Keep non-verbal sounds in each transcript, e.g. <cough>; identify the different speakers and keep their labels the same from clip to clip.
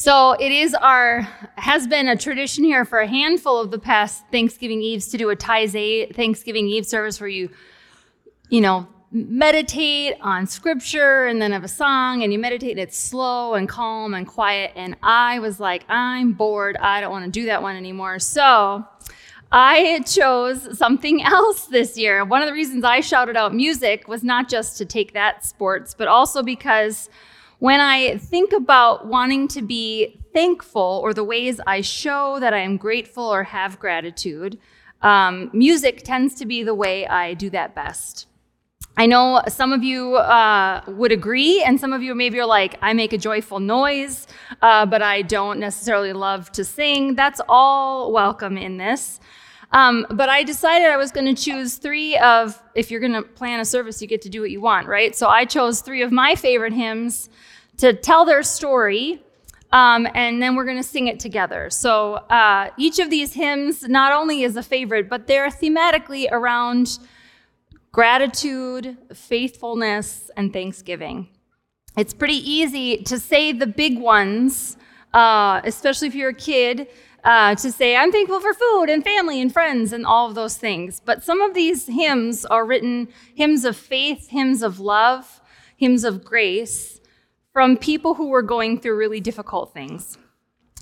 Speaker 1: So it is our has been a tradition here for a handful of the past Thanksgiving Eves to do a Taizé Thanksgiving Eve service where you, you know, meditate on scripture and then have a song and you meditate and it's slow and calm and quiet. And I was like, I'm bored. I don't want to do that one anymore. So I chose something else this year. One of the reasons I shouted out music was not just to take that sports, but also because when I think about wanting to be thankful or the ways I show that I am grateful or have gratitude, um, music tends to be the way I do that best. I know some of you uh, would agree, and some of you maybe are like, I make a joyful noise, uh, but I don't necessarily love to sing. That's all welcome in this. Um, but I decided I was going to choose three of, if you're going to plan a service, you get to do what you want, right? So I chose three of my favorite hymns to tell their story, um, and then we're going to sing it together. So uh, each of these hymns not only is a favorite, but they're thematically around gratitude, faithfulness, and thanksgiving. It's pretty easy to say the big ones, uh, especially if you're a kid. Uh, to say, I'm thankful for food and family and friends and all of those things. But some of these hymns are written hymns of faith, hymns of love, hymns of grace from people who were going through really difficult things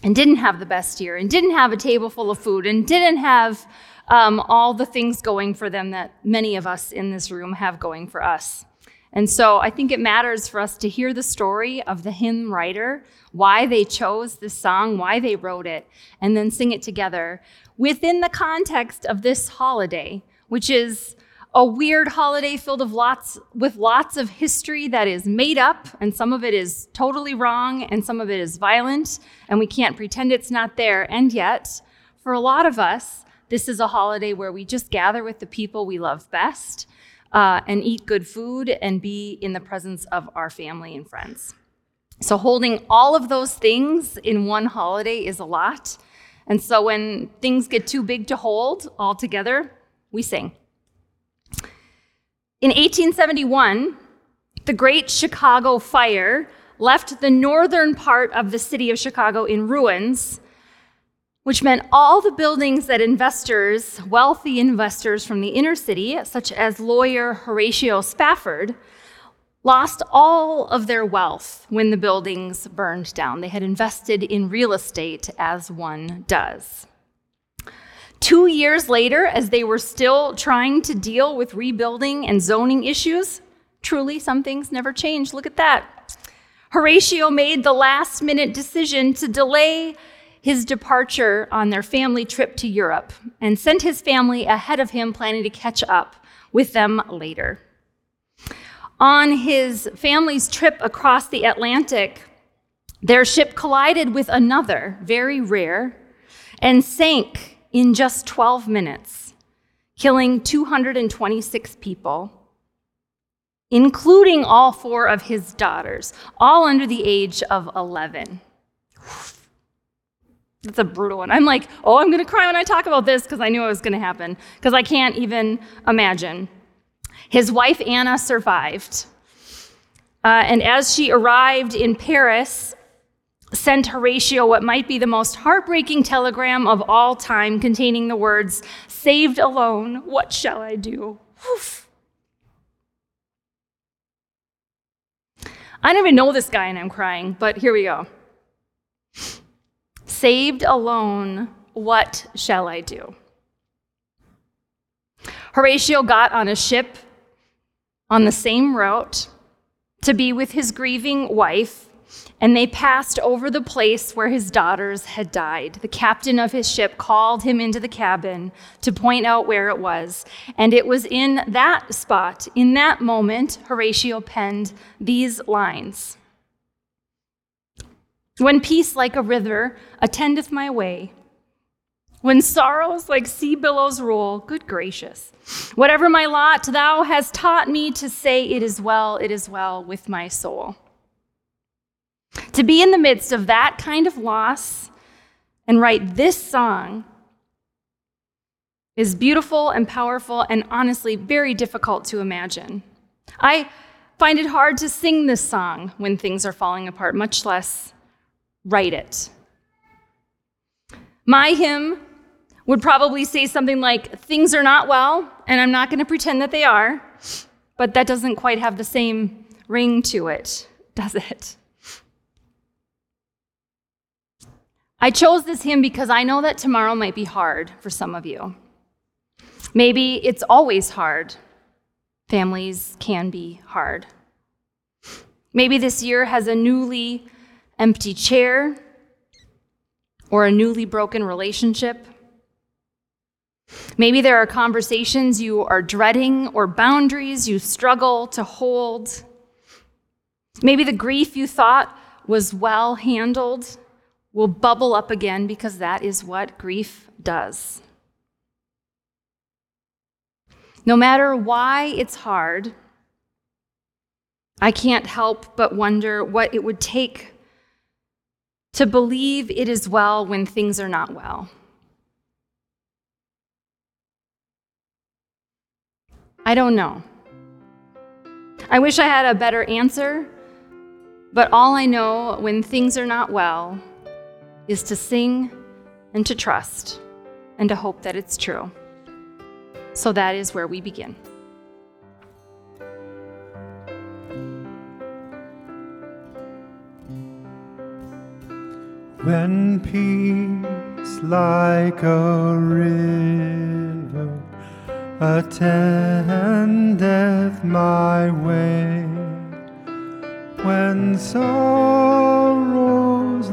Speaker 1: and didn't have the best year and didn't have a table full of food and didn't have um, all the things going for them that many of us in this room have going for us. And so I think it matters for us to hear the story of the hymn writer, why they chose this song, why they wrote it, and then sing it together within the context of this holiday, which is a weird holiday filled of lots with lots of history that is made up and some of it is totally wrong and some of it is violent and we can't pretend it's not there. And yet for a lot of us this is a holiday where we just gather with the people we love best uh, and eat good food and be in the presence of our family and friends. So holding all of those things in one holiday is a lot. And so when things get too big to hold all together we sing in 1871, the Great Chicago Fire left the northern part of the city of Chicago in ruins, which meant all the buildings that investors, wealthy investors from the inner city, such as lawyer Horatio Spafford, lost all of their wealth when the buildings burned down. They had invested in real estate as one does. Two years later, as they were still trying to deal with rebuilding and zoning issues, truly some things never change. Look at that. Horatio made the last minute decision to delay his departure on their family trip to Europe and sent his family ahead of him, planning to catch up with them later. On his family's trip across the Atlantic, their ship collided with another, very rare, and sank in just 12 minutes, killing 226 people, including all four of his daughters, all under the age of 11. That's a brutal one. I'm like, oh, I'm going to cry when I talk about this because I knew it was going to happen, because I can't even imagine. His wife, Anna, survived. Uh, and as she arrived in Paris sent Horatio what might be the most heartbreaking telegram of all time, containing the words, Saved alone, what shall I do? Oof. I don't even know this guy and I'm crying, but here we go. Saved alone, what shall I do? Horatio got on a ship on the same route to be with his grieving wife and they passed over the place where his daughters had died. The captain of his ship called him into the cabin to point out where it was. And it was in that spot, in that moment, Horatio penned these lines When peace like a river attendeth my way, when sorrows like sea billows roll, good gracious, whatever my lot, thou hast taught me to say, It is well, it is well with my soul. To be in the midst of that kind of loss and write this song is beautiful and powerful and honestly very difficult to imagine. I find it hard to sing this song when things are falling apart, much less write it. My hymn would probably say something like, Things are not well, and I'm not going to pretend that they are, but that doesn't quite have the same ring to it, does it? I chose this hymn because I know that tomorrow might be hard for some of you. Maybe it's always hard. Families can be hard. Maybe this year has a newly empty chair or a newly broken relationship. Maybe there are conversations you are dreading or boundaries you struggle to hold. Maybe the grief you thought was well handled will bubble up again because that is what grief does. No matter why it's hard, I can't help but wonder what it would take to believe it is well when things are not well. I don't know. I wish I had a better answer, but all I know when things are not well is to sing and to trust and to hope that it's true. So that is where we begin.
Speaker 2: When peace like a river attendeth my way when sorrows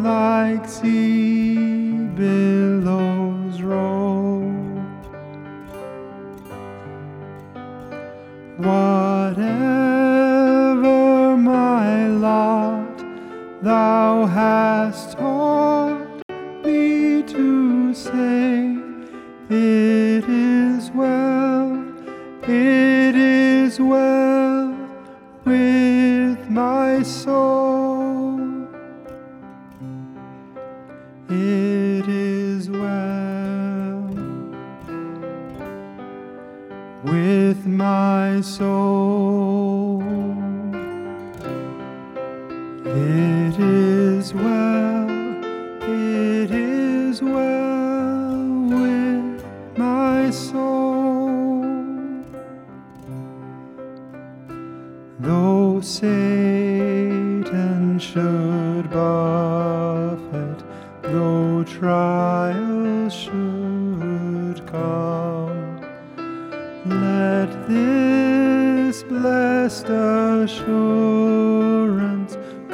Speaker 2: like sea billows roll. Whatever my lot, thou hast taught me to say, It is well, it is well with my soul.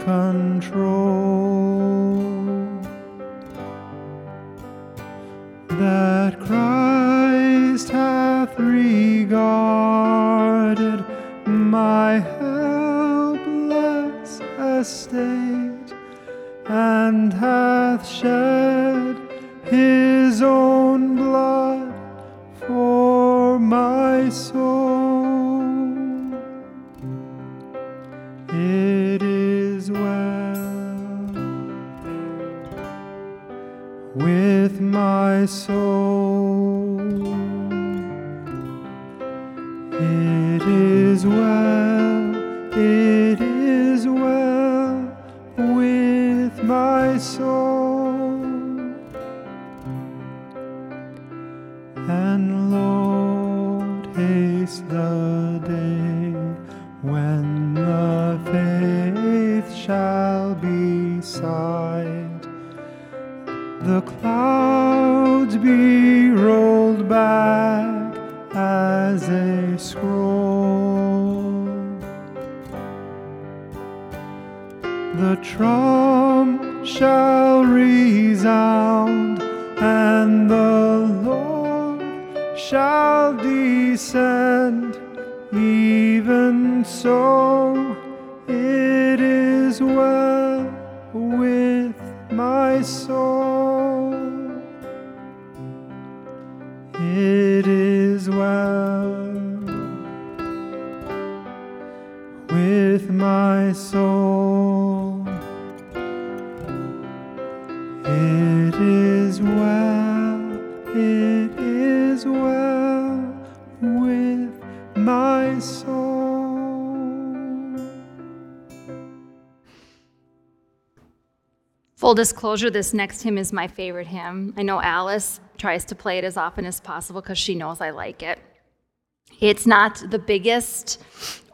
Speaker 2: Control And Lord, haste the day when the faith shall be sight the clouds be rolled back as a scroll. The trump shall resound, shall descend. Even so, it is well with my soul. It is well with my soul. It is well,
Speaker 1: Full disclosure, this next hymn is my favorite hymn. I know Alice tries to play it as often as possible because she knows I like it. It's not the biggest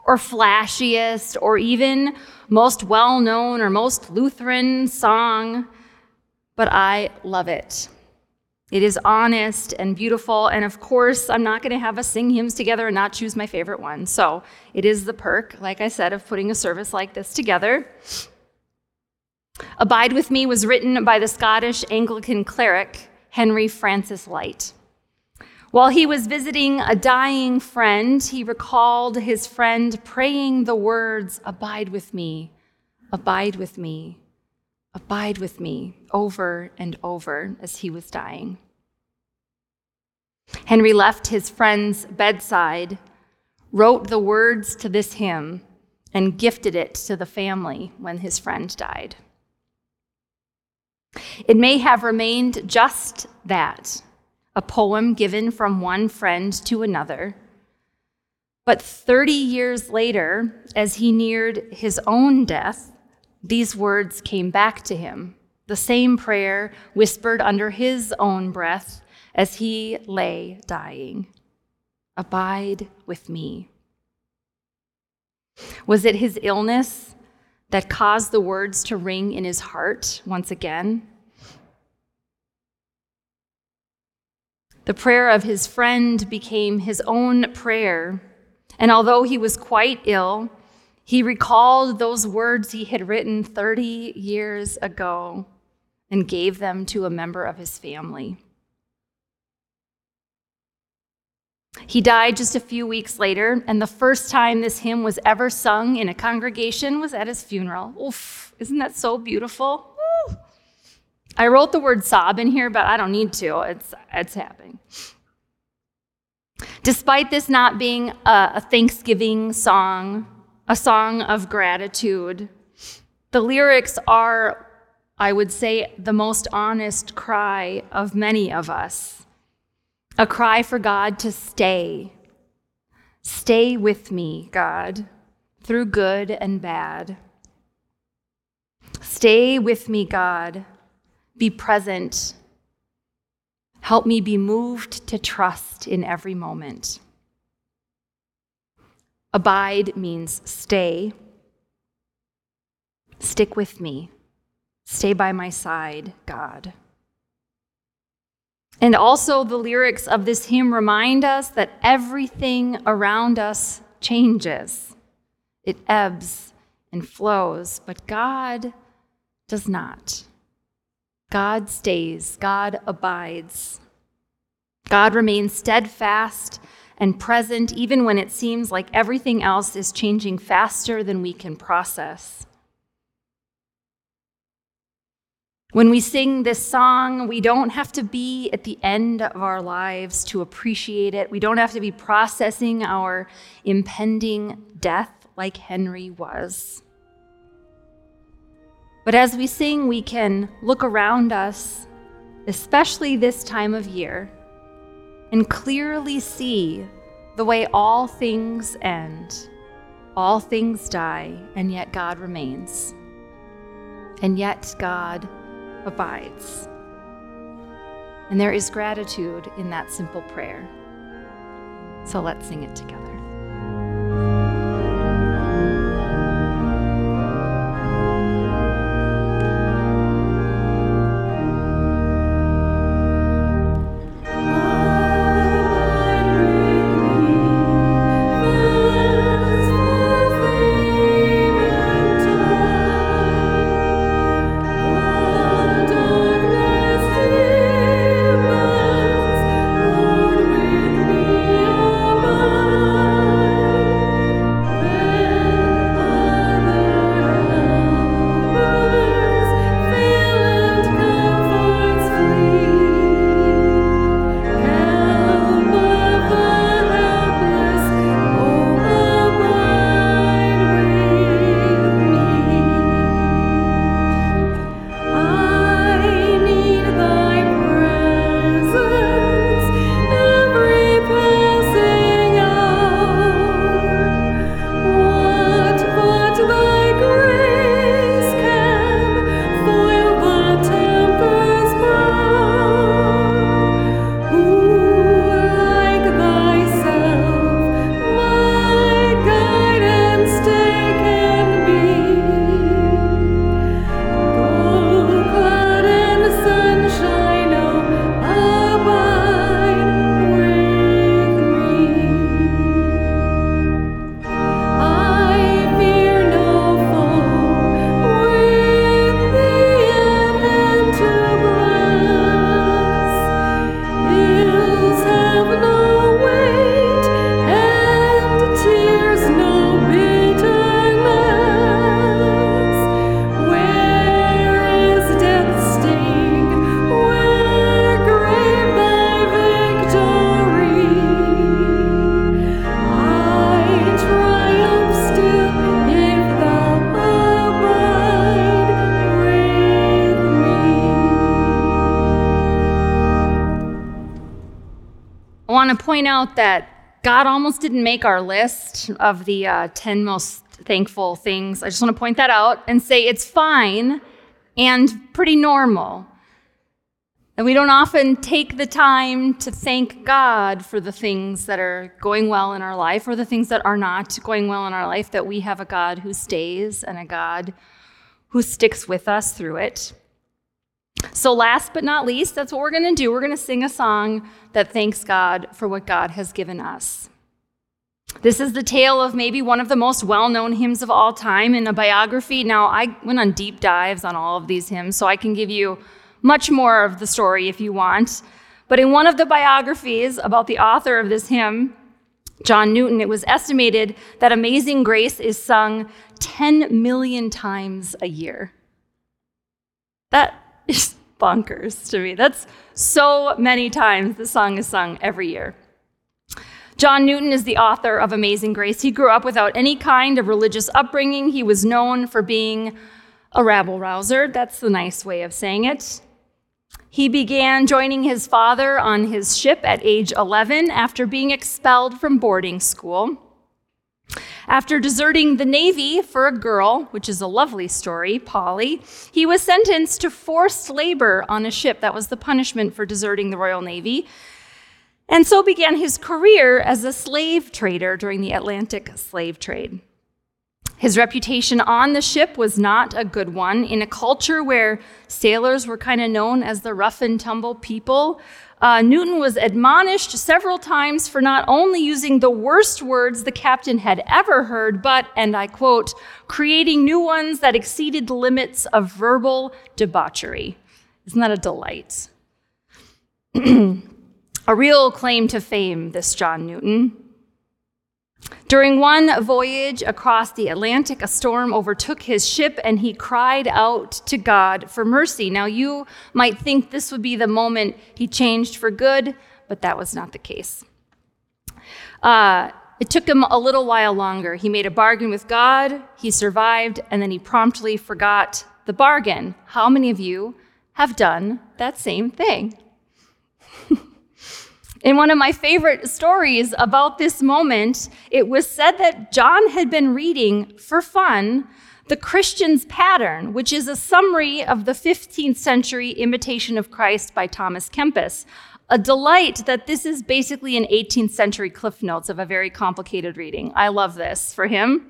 Speaker 1: or flashiest or even most well known or most Lutheran song, but I love it. It is honest and beautiful. And of course, I'm not going to have us sing hymns together and not choose my favorite one. So it is the perk, like I said, of putting a service like this together. Abide with Me was written by the Scottish Anglican cleric Henry Francis Lyte. While he was visiting a dying friend, he recalled his friend praying the words, Abide with me, abide with me, abide with me, over and over as he was dying. Henry left his friend's bedside, wrote the words to this hymn, and gifted it to the family when his friend died. It may have remained just that a poem given from one friend to another. But 30 years later, as he neared his own death, these words came back to him, the same prayer whispered under his own breath as he lay dying Abide with me. Was it his illness that caused the words to ring in his heart once again? The prayer of his friend became his own prayer. And although he was quite ill, he recalled those words he had written 30 years ago and gave them to a member of his family. He died just a few weeks later, and the first time this hymn was ever sung in a congregation was at his funeral. Oof, isn't that so beautiful? I wrote the word sob in here, but I don't need to. It's, it's happening. Despite this not being a, a Thanksgiving song, a song of gratitude, the lyrics are, I would say, the most honest cry of many of us. A cry for God to stay. Stay with me, God, through good and bad. Stay with me, God be present. Help me be moved to trust in every moment. Abide means stay. Stick with me. Stay by my side, God. And also, the lyrics of this hymn remind us that everything around us changes. It ebbs and flows, but God does not. God stays, God abides. God remains steadfast and present even when it seems like everything else is changing faster than we can process. When we sing this song, we don't have to be at the end of our lives to appreciate it. We don't have to be processing our impending death like Henry was. But as we sing, we can look around us, especially this time of year, and clearly see the way all things end, all things die, and yet God remains. And yet God abides. And there is gratitude in that simple prayer. So let's sing it together. Want to point out that God almost didn't make our list of the uh, 10 most thankful things. I just want to point that out and say it's fine and pretty normal. And we don't often take the time to thank God for the things that are going well in our life or the things that are not going well in our life, that we have a God who stays and a God who sticks with us through it. So, last but not least, that's what we're going to do. We're going to sing a song that thanks God for what God has given us. This is the tale of maybe one of the most well known hymns of all time in a biography. Now, I went on deep dives on all of these hymns, so I can give you much more of the story if you want. But in one of the biographies about the author of this hymn, John Newton, it was estimated that Amazing Grace is sung 10 million times a year. That is bonkers to me. That's so many times the song is sung every year. John Newton is the author of Amazing Grace. He grew up without any kind of religious upbringing. He was known for being a rabble rouser. That's the nice way of saying it. He began joining his father on his ship at age 11 after being expelled from boarding school. After deserting the Navy for a girl, which is a lovely story, Polly, he was sentenced to forced labor on a ship. That was the punishment for deserting the Royal Navy. And so began his career as a slave trader during the Atlantic slave trade. His reputation on the ship was not a good one. In a culture where sailors were kind of known as the rough and tumble people, uh, Newton was admonished several times for not only using the worst words the captain had ever heard, but, and I quote, creating new ones that exceeded the limits of verbal debauchery. Isn't that a delight? <clears throat> a real claim to fame, this John Newton. During one voyage across the Atlantic, a storm overtook his ship and he cried out to God for mercy. Now, you might think this would be the moment he changed for good, but that was not the case. Uh, it took him a little while longer. He made a bargain with God, he survived, and then he promptly forgot the bargain. How many of you have done that same thing? In one of my favorite stories about this moment, it was said that John had been reading for fun the Christian's Pattern, which is a summary of the 15th century Imitation of Christ by Thomas Kempis. A delight that this is basically an 18th century Cliff Notes of a very complicated reading. I love this for him.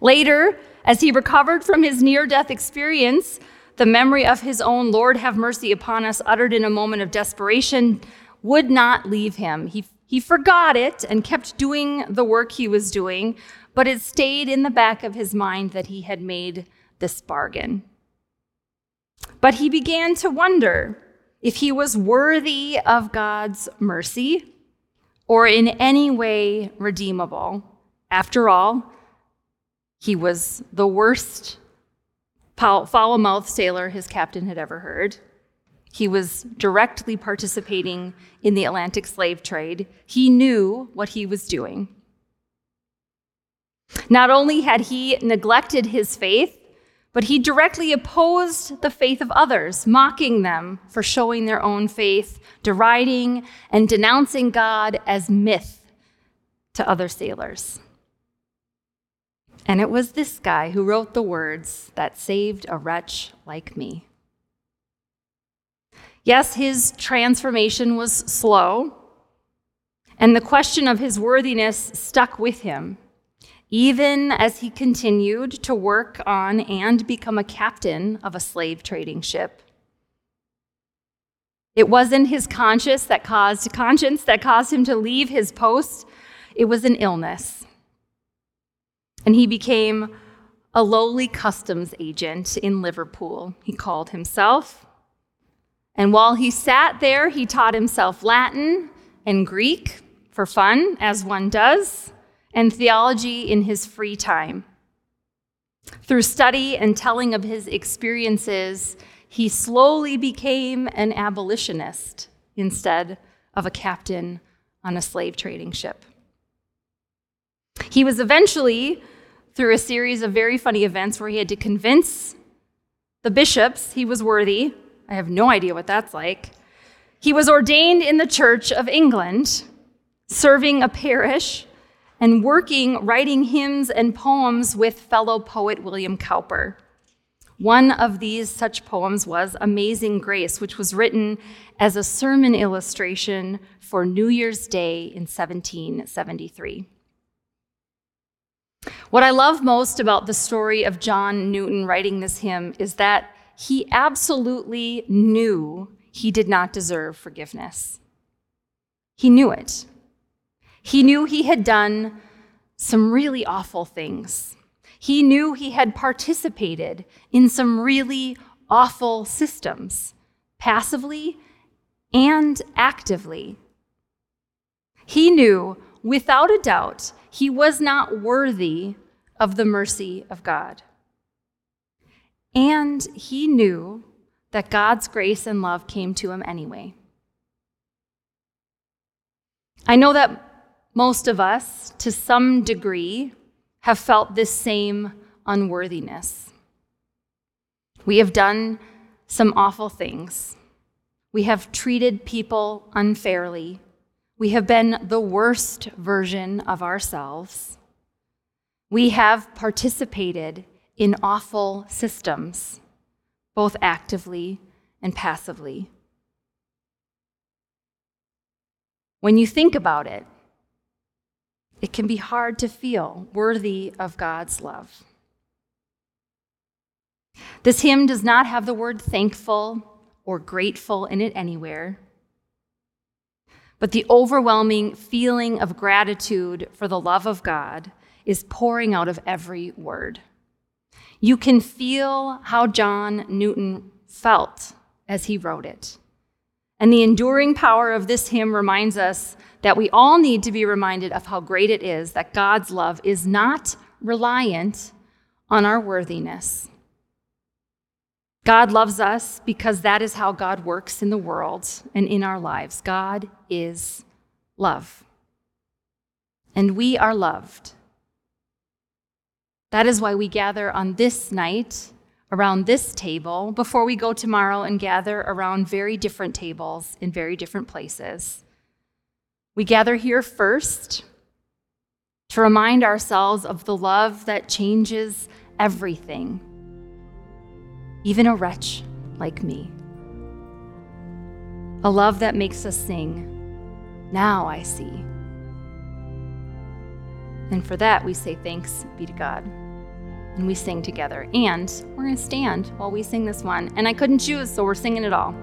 Speaker 1: Later, as he recovered from his near death experience, the memory of his own Lord have mercy upon us, uttered in a moment of desperation, would not leave him. He, he forgot it and kept doing the work he was doing, but it stayed in the back of his mind that he had made this bargain. But he began to wonder if he was worthy of God's mercy or in any way redeemable. After all, he was the worst foul mouthed sailor his captain had ever heard. He was directly participating in the Atlantic slave trade. He knew what he was doing. Not only had he neglected his faith, but he directly opposed the faith of others, mocking them for showing their own faith, deriding and denouncing God as myth to other sailors. And it was this guy who wrote the words that saved a wretch like me. Yes, his transformation was slow, and the question of his worthiness stuck with him, even as he continued to work on and become a captain of a slave trading ship. It wasn't his conscience that caused conscience that caused him to leave his post. It was an illness. And he became a lowly customs agent in Liverpool. He called himself and while he sat there, he taught himself Latin and Greek for fun, as one does, and theology in his free time. Through study and telling of his experiences, he slowly became an abolitionist instead of a captain on a slave trading ship. He was eventually, through a series of very funny events where he had to convince the bishops he was worthy I have no idea what that's like. He was ordained in the Church of England, serving a parish and working, writing hymns and poems with fellow poet William Cowper. One of these such poems was Amazing Grace, which was written as a sermon illustration for New Year's Day in 1773. What I love most about the story of John Newton writing this hymn is that he absolutely knew he did not deserve forgiveness. He knew it. He knew he had done some really awful things. He knew he had participated in some really awful systems, passively and actively. He knew, without a doubt, he was not worthy of the mercy of God. And he knew that God's grace and love came to him anyway. I know that most of us, to some degree, have felt this same unworthiness. We have done some awful things. We have treated people unfairly. We have been the worst version of ourselves. We have participated in awful systems, both actively and passively. When you think about it, it can be hard to feel worthy of God's love. This hymn does not have the word thankful or grateful in it anywhere, but the overwhelming feeling of gratitude for the love of God is pouring out of every word. You can feel how John Newton felt as he wrote it. And the enduring power of this hymn reminds us that we all need to be reminded of how great it is that God's love is not reliant on our worthiness. God loves us because that is how God works in the world and in our lives. God is love. And we are loved. That is why we gather on this night around this table before we go tomorrow and gather around very different tables in very different places. We gather here first to remind ourselves of the love that changes everything, even a wretch like me. A love that makes us sing, Now I see. And for that, we say thanks be to God. And we sing together. And we're going to stand while we sing this one. And I couldn't choose, so we're singing it all.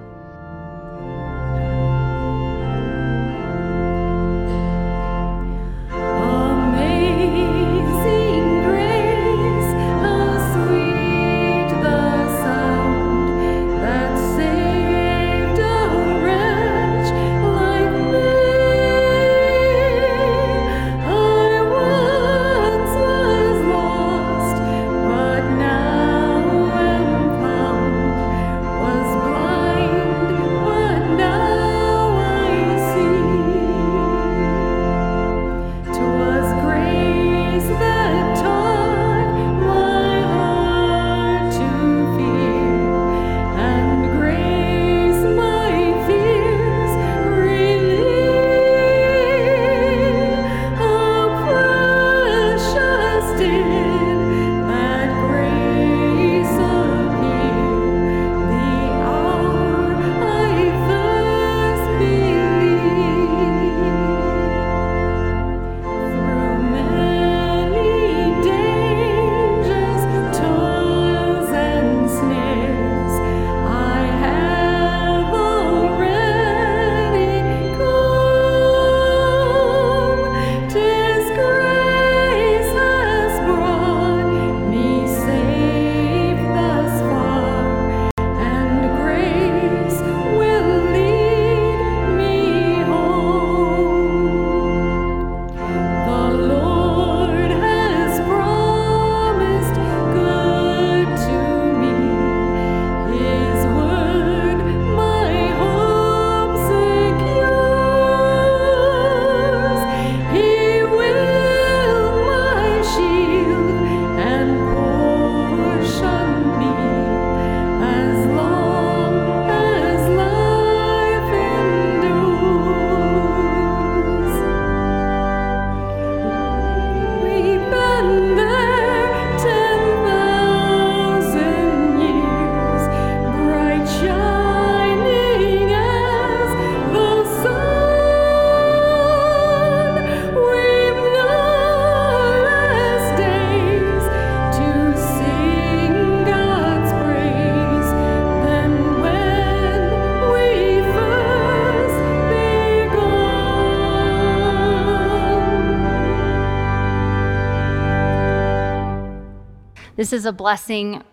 Speaker 1: This is a blessing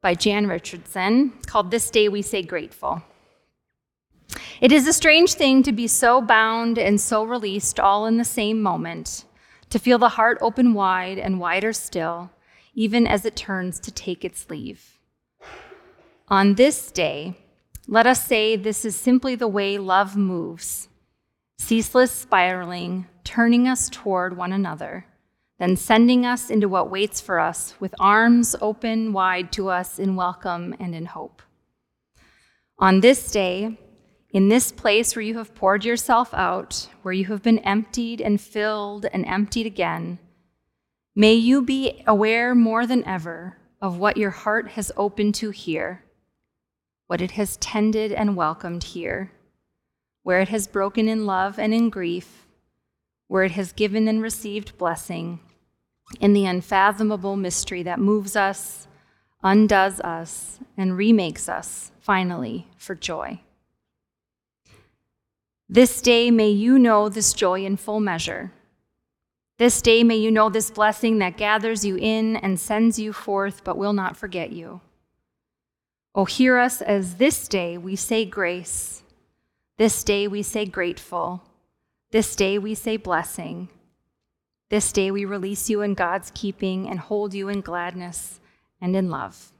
Speaker 1: by Jan Richardson called This Day We Say Grateful. It is a strange thing to be so bound and so released all in the same moment, to feel the heart open wide and wider still, even as it turns to take its leave. On this day, let us say this is simply the way love moves, ceaseless spiraling, turning us toward one another, then sending us into what waits for us with arms open wide to us in welcome and in hope. On this day, in this place where you have poured yourself out, where you have been emptied and filled and emptied again, may you be aware more than ever of what your heart has opened to here, what it has tended and welcomed here, where it has broken in love and in grief, where it has given and received blessing, in the unfathomable mystery that moves us, undoes us, and remakes us finally for joy. This day may you know this joy in full measure. This day may you know this blessing that gathers you in and sends you forth, but will not forget you. Oh, hear us as this day we say grace. This day we say grateful. This day we say blessing. This day we release you in God's keeping and hold you in gladness and in love.